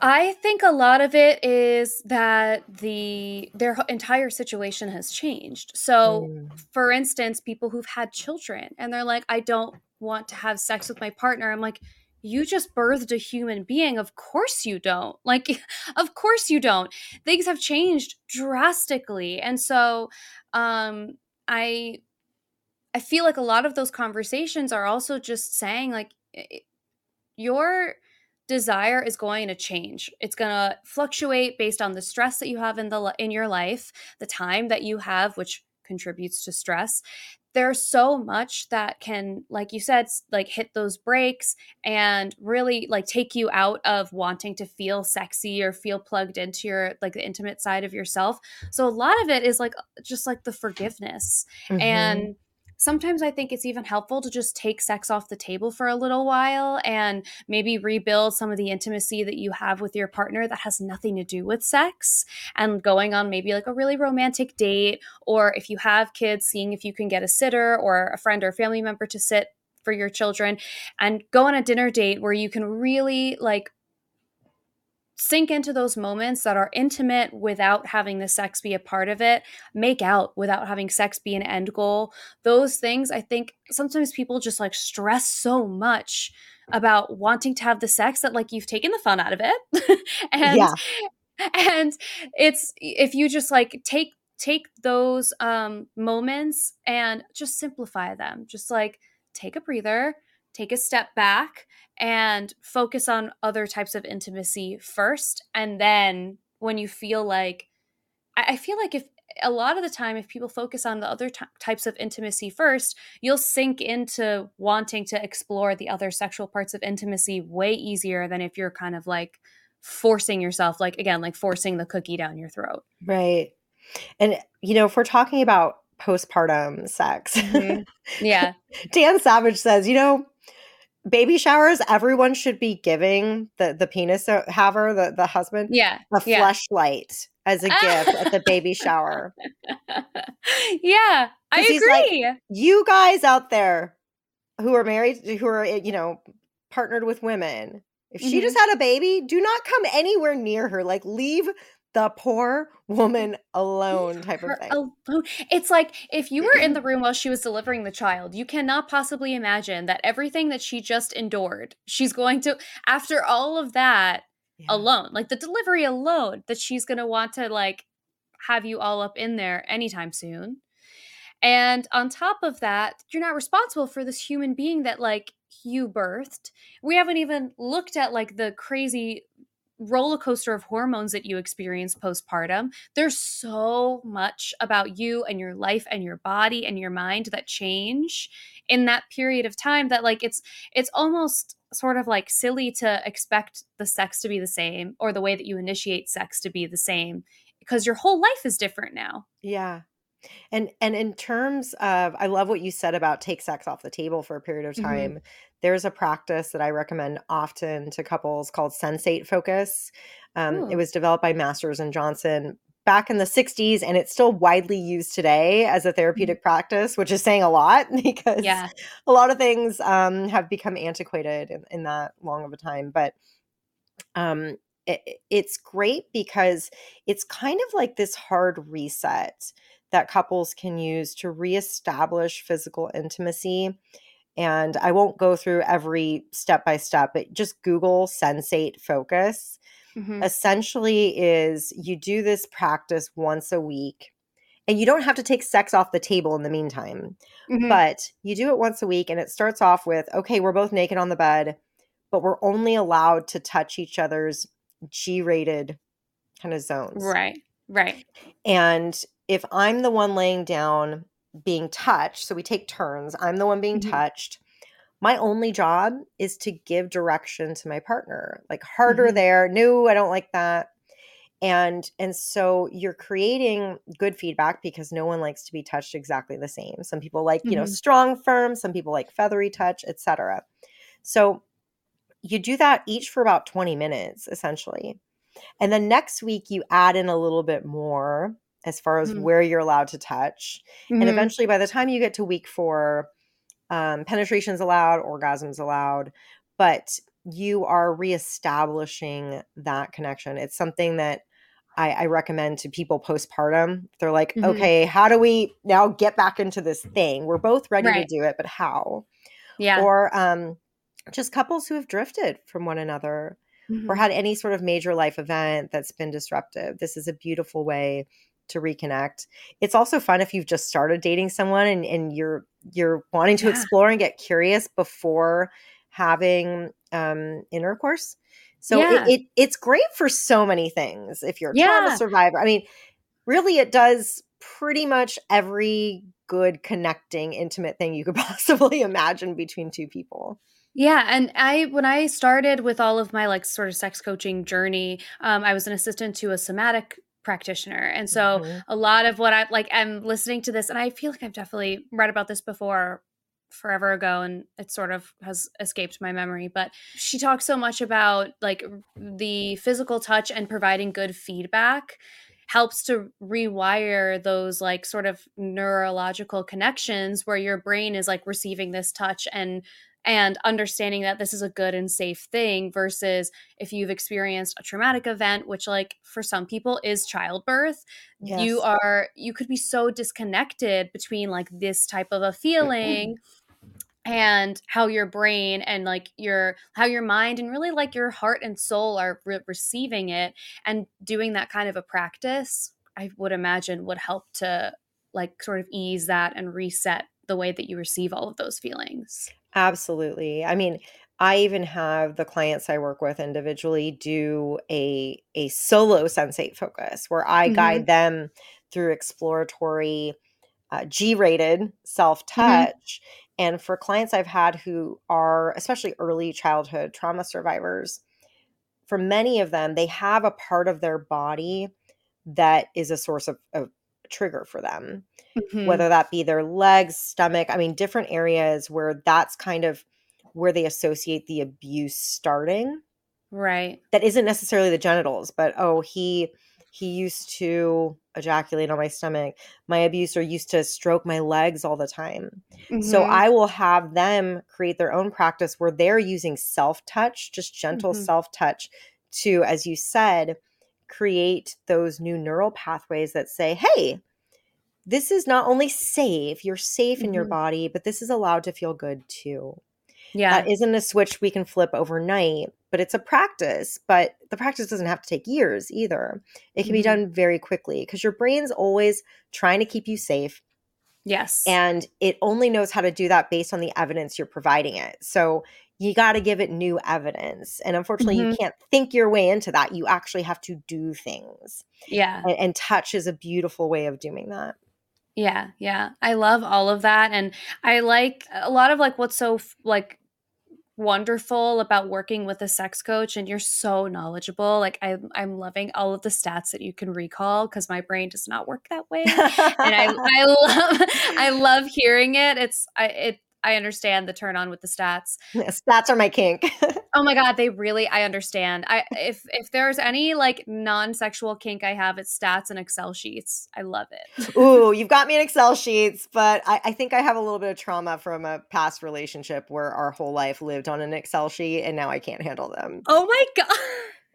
I think a lot of it is that the their entire situation has changed. So, Mm. for instance, people who've had children and they're like, I don't want to have sex with my partner. I'm like, you just birthed a human being. Of course you don't. Like, of course you don't. Things have changed drastically. And so, um, I I feel like a lot of those conversations are also just saying like your desire is going to change. It's going to fluctuate based on the stress that you have in the in your life, the time that you have which contributes to stress. There's so much that can like you said like hit those brakes and really like take you out of wanting to feel sexy or feel plugged into your like the intimate side of yourself. So a lot of it is like just like the forgiveness Mhm. and sometimes I think it's even helpful to just take sex off the table for a little while and maybe rebuild some of the intimacy that you have with your partner that has nothing to do with sex and going on maybe like a really romantic date or if you have kids seeing if you can get a sitter or a friend or family member to sit for your children and go on a dinner date where you can really like sink into those moments that are intimate without having the sex be a part of it, make out without having sex be an end goal. Those things, I think sometimes people just like stress so much about wanting to have the sex that like you've taken the fun out of it. and Yeah. and it's if you just like take take those um moments and just simplify them. Just like take a breather, take a step back and focus on other types of intimacy first and then when you feel like i I feel like if a lot of the time if people focus on the other ty- types of intimacy first you'll sink into wanting to explore the other sexual parts of intimacy way easier than if you're kind of like forcing yourself like again like forcing the cookie down your throat Right. And you know, if we're talking about postpartum sex, Mhm. Yeah. Dan Savage says, you know, baby showers, everyone should be giving the the penis haver, the the husband, Yeah. a yeah. fleshlight as a gift at the baby shower. yeah. I he's like- agree. You guys out there who are married, who are you know partnered with women, if she Mhm. just had a baby, do not come anywhere near her. Like leave the poor woman mm, alone, type her of thing. alone. It's like if you were in the room while she was delivering the child, you cannot possibly imagine that everything that she just endured, she's going to, after all of that Yeah. alone, like the delivery alone, that she's going to want to like have you all up in there anytime soon. And on top of that, you're not responsible for this human being that like you birthed. We haven't even looked at like the crazy roller coaster of hormones that you experience postpartum. There's so much about you and your life and your body and your mind that change in that period of time that like it's it's almost sort of like silly to expect the sex to be the same or the way that you initiate sex to be the same because your whole life is different now. Yeah. And and in terms of I love what you said about take sex off the table for a period of Mhm. time. There's a practice that I recommend often to couples called sensate focus. Um, it was developed by Masters and Johnson back in the 60s and it's still widely used today as a therapeutic practice, which is saying a lot because Yeah. a lot of things um, have become antiquated in, in that long of a time. But um, it, it's great because it's kind of like this hard reset that couples can use to reestablish physical intimacy. And I won't go through every step by step, but just Google sensate focus. Mhm. Essentially, is you do this practice once a week. And you don't have to take sex off the table in the meantime Mhm. but you do it once a week and it starts off with okay we're both naked on the bed but we're only allowed to touch each other's g-rated kind of zones right. Right. and if i'm the one laying down being touched so we take turns i'm the one being Mhm. touched my only job is to give direction to my partner like harder Mhm. there no i don't like that and and so you're creating good feedback because no one likes to be touched exactly the same some people like you know Mhm. strong firm some people like feathery touch etc so you do that each for about 20 minutes essentially and then next week you add in a little bit more as far as Mhm. where you're allowed to touch and Mhm. eventually by the time you get to week four um, penetration's allowed orgasms allowed but you are reestablishing that connection it's something that I, I recommend to people postpartum they're like Mhm. okay how do we now get back into this thing we're both ready Right. to do it but how yeah. or um, just couples who have drifted from one another or had any sort of major life event that's been disruptive. This is a beautiful way to reconnect. It's also fun if you've just started dating someone and, and you're you're wanting to Yeah. explore and get curious before having um, intercourse. So Yeah. it, it it's great for so many things. If you're a Yeah. trauma survivor, I mean, really, it does pretty much every good connecting intimate thing you could possibly imagine between two people. Yeah, and I when I started with all of my like sort of sex coaching journey, um, I was an assistant to a somatic practitioner, and so Mhm. a lot of what I like, I'm listening to this, and I feel like I've definitely read about this before forever ago, and it sort of has escaped my memory. But she talks so much about like the physical touch and providing good feedback helps to rewire those like sort of neurological connections where your brain is like receiving this touch and and understanding that this is a good and safe thing versus if you've experienced a traumatic event which like for some people is childbirth you are you could be so disconnected between like this type of a mm-hmm. feeling and how your brain and like your how your mind and really like your heart and soul are re- receiving it and doing that kind of a practice i would imagine would help to like sort of ease that and reset the way that you receive all of those feelings Absolutely. I mean, I even have the clients I work with individually do a a solo sensate focus where I Mhm. guide them through exploratory uh, G-rated self-touch. And for clients I've had who are especially early childhood trauma survivors, for many of them, they have a part of their body that is a source of, of trigger for them Mhm. whether that be their legs stomach i mean different areas where that's kind of where they associate the abuse starting right. that isn't necessarily the genitals but oh he he used to ejaculate on my stomach my abuser used to stroke my legs all the time so Mhm. i will have them create their own practice where they're using self touch just gentle Mhm. self touch to as you said create those new neural pathways that say hey this is not only safe you're safe in your Mhm. body but this is allowed to feel good too yeah. that isn't a switch we can flip overnight, but it's a practice. But the practice doesn't have to take years either. It can be Mhm. done very quickly because your brain's always trying to keep you safe yes. and it only knows how to do that based on the evidence you're providing it. So you got to give it new evidence. And unfortunately, you Mhm. can't think your way into that. You actually have to do things. yeah. And, and touch is a beautiful way of doing that. Yeah, yeah. I love all of that and I like a lot of like what's so like wonderful about working with a sex coach and you're so knowledgeable. Like I I'm loving all of the stats that you can recall cuz my brain does not work that way. and I I love I love hearing it. It's I it I understand the turn on with the stats. Stats are my kink. Oh my god, they really I understand. I if if there's any like non-sexual kink I have, it's stats and Excel sheets. I love it. Ooh, you've got me in Excel sheets, but I, I think I have a little bit of trauma from a past relationship where our whole life lived on an Excel sheet and now I can't handle them. Oh my god.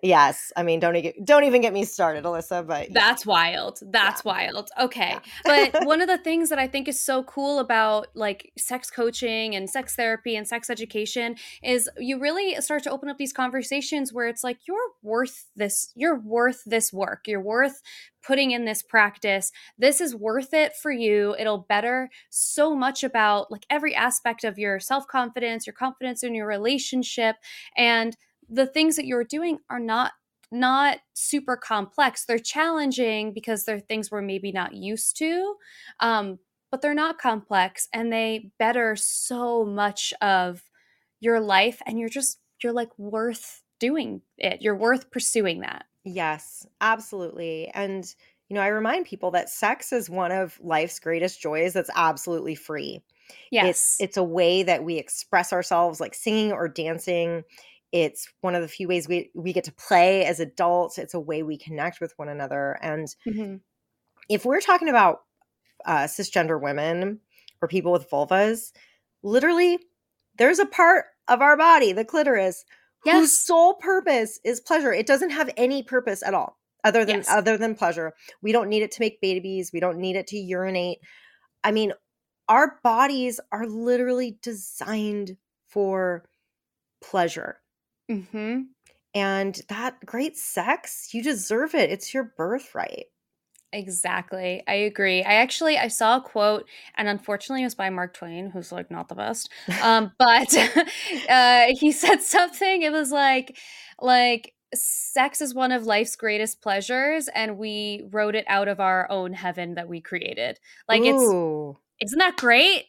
Yes. I mean, don't, don't even get me started, Alyssa, but yeah. That's wild. That's Yeah. wild. Okay. Yeah. but one of the things that I think is so cool about like sex coaching and sex therapy and sex education is you really start to open up these conversations where it's like you're worth this you're worth this work. You're worth putting in this practice. This is worth it for you. It'll better so much about like every aspect of your self-confidence, your confidence in your relationship and the things that you're doing are not not super complex. They're challenging because they're things we're maybe not used to, um, but they're not complex and they better so much of your life. And you're just, you're like worth doing it. You're worth pursuing that. Yes, absolutely. And, you know, I remind people that sex is one of life's greatest joys that's absolutely free. Yes. It's it's a way that we express ourselves like singing or dancing. It's one of the few ways we we get to play as adults. It's a way we connect with one another. And Mhm. if we're talking about uh, cisgender women or people with vulvas, literally, there's a part of our body, the clitoris, Yes. whose sole purpose is pleasure. It doesn't have any purpose at all other than Yes. other than pleasure. We don't need it to make babies. We don't need it to urinate. I mean, our bodies are literally designed for pleasure. Hmm And that great sex, you deserve it. It's your birthright. Exactly. I agree. I actually I saw a quote and unfortunately it was by Mark Twain, who's like not the best. Um, but uh he said something, it was like like sex is one of life's greatest pleasures and we wrote it out of our own heaven that we created. Like it's isn't that great?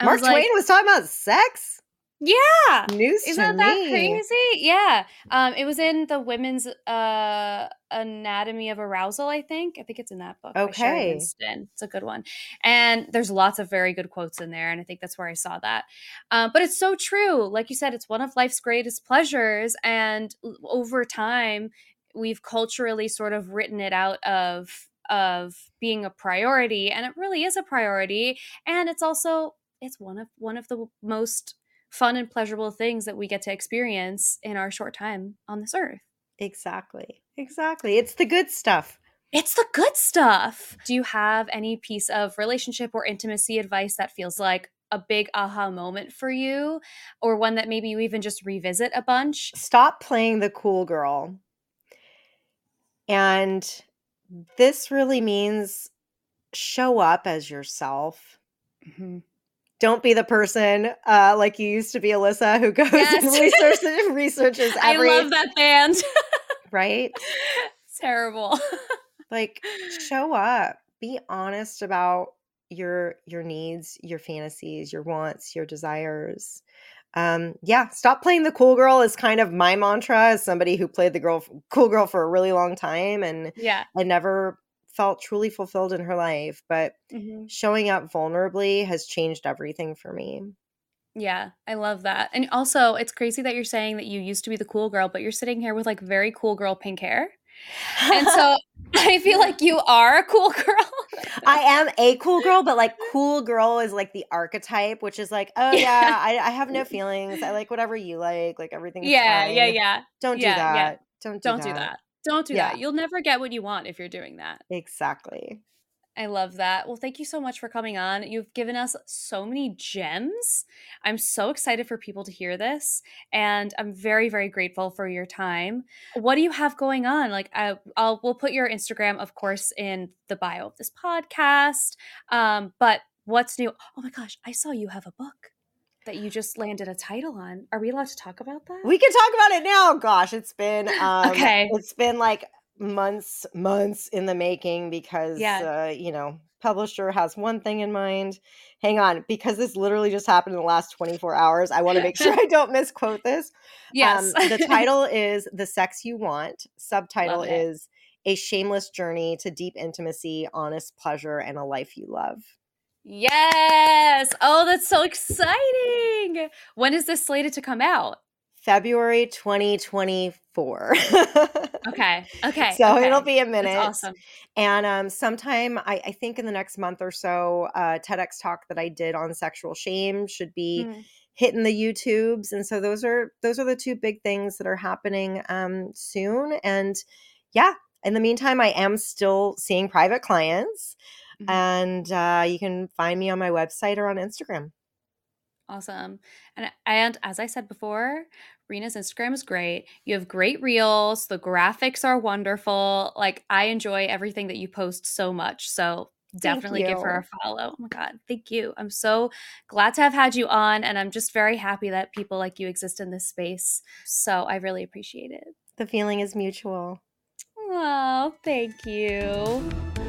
I Mark was like, Twain was talking about sex? Yeah. News Isn't that me. crazy? Yeah. Um, it was in the Women's uh Anatomy of Arousal, I think. I think it's in that book. Okay. It's a good one. And there's lots of very good quotes in there. And I think that's where I saw that. Um, but it's so true. Like you said, it's one of life's greatest pleasures. And over time, we've culturally sort of written it out of of being a priority. And it really is a priority. And it's also it's one of one of the most fun and pleasurable things that we get to experience in our short time on this earth. Exactly. Exactly. It's the good stuff. It's the good stuff. Do you have any piece of relationship or intimacy advice that feels like a big aha moment for you or one that maybe you even just revisit a bunch? Stop playing the cool girl. And this really means show up as yourself. Mm-hmm. Don't be the person uh, like you used to be, Alyssa, who goes and Yes. researches, researches I every love that band. right. it's terrible. Like show up. Be honest about your your needs, your fantasies, your wants, your desires. Um, yeah, stop playing the cool girl is kind of my mantra as somebody who played the girl cool girl for a really long time and yeah. I never felt truly fulfilled in her life, but Mhm. showing up vulnerably has changed everything for me. Yeah, I love that. And also, it's crazy that you're saying that you used to be the cool girl, but you're sitting here with like very cool girl pink hair. And so I feel like you are a cool girl. I am a cool girl, but like cool girl is like the archetype, which is like, oh yeah, I, I have no feelings. I like whatever you like. Like everything. yeah, fine. yeah, yeah. Don't do Yeah, yeah. that. Don't do Don't that. do that. Don't do Yeah. that. You'll never get what you want if you're doing that. Exactly. I love that. Well, thank you so much for coming on. You've given us so many gems. I'm so excited for people to hear this, and I'm very, very grateful for your time. What do you have going on? Like, I, I'll we'll put your Instagram, of course, in the bio of this podcast. Um, but what's new? Oh my gosh, I saw you have a book that you just landed a title on. Are we allowed to talk about that? We can talk about it now. Gosh, it's been um, Okay. It's been like months, months in the making because Yeah. uh, you know, publisher has one thing in mind. Hang on, because this literally just happened in the last 24 hours. I want to make sure I don't misquote this. yes. Um, the title is The Sex You Want. Subtitle is A Shameless Journey to Deep Intimacy, Honest Pleasure, and a Life You Love. Yes. Oh, that's so exciting. When is this slated to come out? February 2024. Okay. Okay. So okay. it'll be a That's minute. awesome. And um, sometime, I, I think in the next month or so, uh, TEDx talk that I did on sexual shame should be Mm. hitting the YouTubes. And so those are those are the two big things that are happening um, soon. And yeah, in the meantime, I am still seeing private clients, Mhm. and uh, you can find me on my website or on Instagram. Awesome. And and as I said before, Rena's Instagram is great. You have great reels. The graphics are wonderful. Like I enjoy everything that you post so much. So definitely give her a follow. Oh my god, thank you. I'm so glad to have had you on and I'm just very happy that people like you exist in this space. So I really appreciate it. The feeling is mutual. Oh, thank you.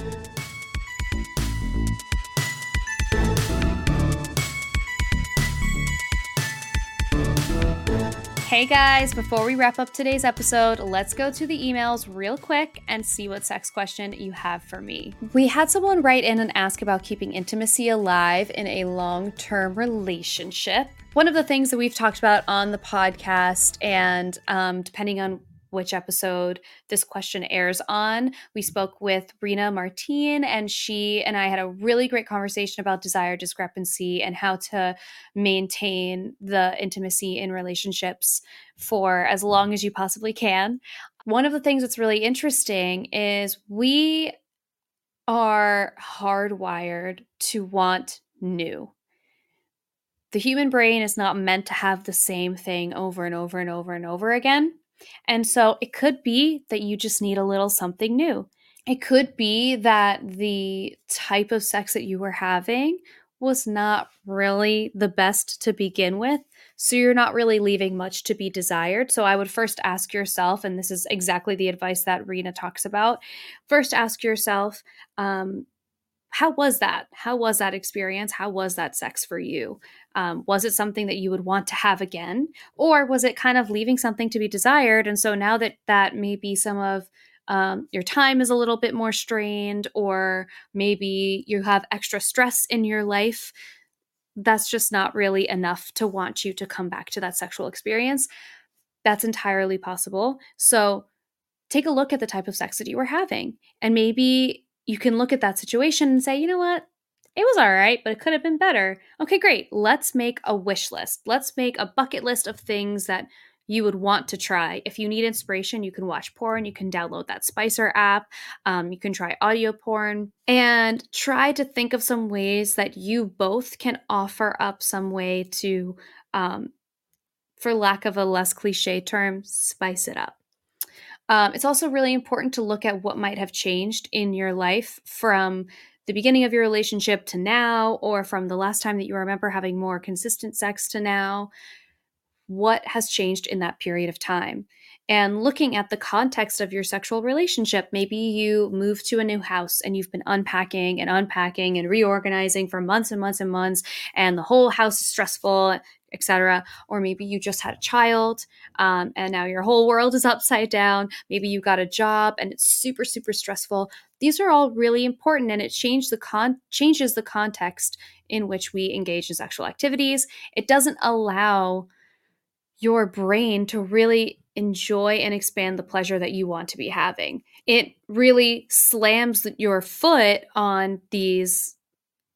Hey guys, before we wrap up today's episode, let's go to the emails real quick and see what sex question you have for me. We had someone write in and ask about keeping intimacy alive in a long term relationship. One of the things that we've talked about on the podcast, and um, depending on which episode this question airs on. We mm-hmm. spoke with Rena Martine, and she and I had a really great conversation about desire discrepancy and how to maintain the intimacy in relationships for as long mm-hmm. as you possibly can. One of the things that's really interesting is we are hardwired to want new. The human brain is not meant to have the same thing over and over and over and over again. And so it could be that you just need a little something new. It could be that the type of sex that you were having was not really the best to begin with. So you're not really leaving much to be desired. So I would first ask yourself, and this is exactly the advice that Rena talks about. First, ask yourself, um, how was that? How was that experience? How was that sex for you? Um, was it something that you would want to have again? Or was it kind of leaving something to be desired? And so now that that maybe some of um, your time is a little bit more strained, or maybe you have extra stress in your life, that's just not really enough to want you to come back to that sexual experience. That's entirely possible. So take a look at the type of sex that you were having. And maybe you can look at that situation and say, you know what? It was all right, but it could have been better. Okay, great. Let's make a wish list. Let's make a bucket list of things that you would want to try. If you need inspiration, you can watch porn. You can download that Spicer app. Um, you can try audio porn and try to think of some ways that you both can offer up some way to, um, for lack of a less cliche term, spice it up. Um, it's also really important to look at what might have changed in your life from the beginning of your relationship to now, or from the last time that you remember having more consistent sex to now. what has changed in that period of time and looking at the context of your sexual relationship. Maybe you moved to a new house and you've been unpacking and unpacking and reorganizing for months and months and months, and the whole house is stressful, etc. Or maybe you just had a child um, and now your whole world is upside down. Maybe you got a job and it's super, super stressful. These are all really important, and it changes the con- changes the context in which we engage in sexual activities. It doesn't allow your brain to really enjoy and expand the pleasure that you want to be having. It really slams your foot on these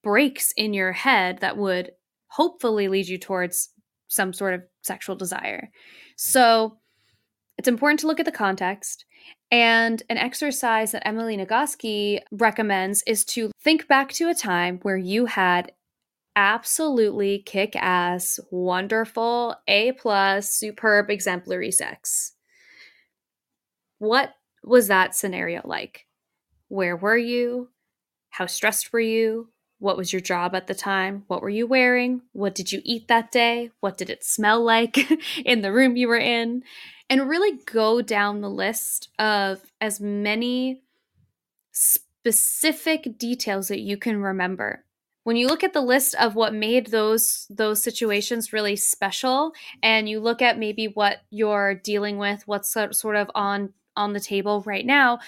brakes in your head that would hopefully lead you towards some sort of sexual desire. So it's important to look at the context. And an exercise that Emily Nagoski recommends is to think back to a time where you had absolutely kick ass, wonderful, A plus, superb, exemplary sex. What was that scenario like? Where were you? How stressed were you? What was your job at the time? What were you wearing? What did you eat that day? What did it smell like in the room you were in? And really go down the list of as many specific details that you can remember when you look at the list of what made those those situations really special and you look at maybe what you're dealing with what's sort of on on the table right now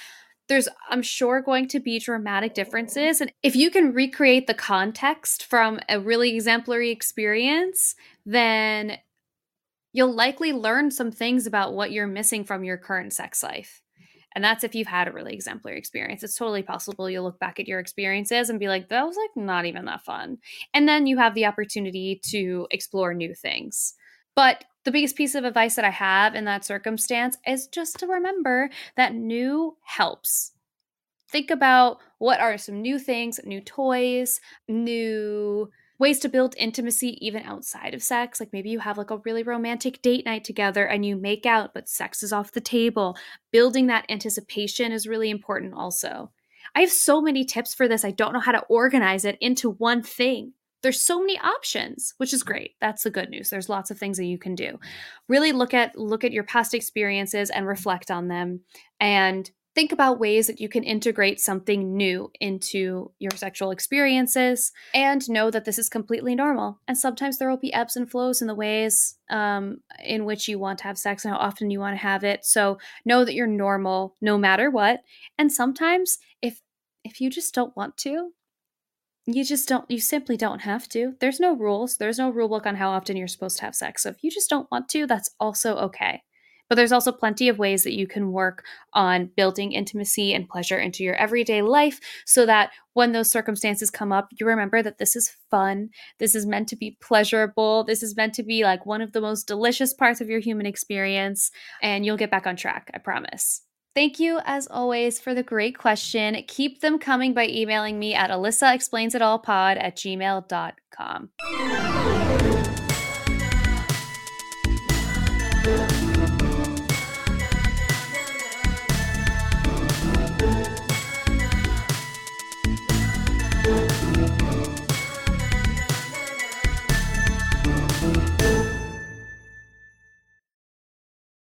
there's i'm sure going to be dramatic differences. And if you can recreate the context from a really exemplary experience then you'll likely learn some things about what you're missing from your current sex life and that's if you've had a really exemplary experience. It's totally possible you'll look back at your experiences and be like, that was like not even that fun. And then you have the opportunity to explore new things. But the biggest piece of advice that I have in that circumstance is just to remember that new helps. Think about what are some new things, new toys, new ways to build intimacy even outside of sex. Like maybe you have like a really romantic date night together and you make out, but sex is off the table. Building that anticipation is really important also. I have so many tips for this. I don't know how to organize it into one thing. There's so many options, which is great. That's the good news. There's lots of things that you can do. Really look at look at your past experiences and reflect on them and think about ways that you can integrate something new into your sexual experiences and know that this is completely normal. And sometimes there will be ebbs and flows in the ways um, in which you want to have sex and how often you want to have it. So know that you're normal no matter what. And sometimes if if you just don't want to, you just don't you simply don't have to there's no rules there's no rule book on how often you're supposed to have sex so if you just don't want to that's also okay but there's also plenty of ways that you can work on building intimacy and pleasure into your everyday life so that when those circumstances come up, you remember that this is fun. This is meant to be pleasurable. This is meant to be like one of the most delicious parts of your human experience. And you'll get back on track, I promise. Thank you, as always, for the great question. Keep them coming by emailing me at alyssaexplainsitallpod at gmail.com.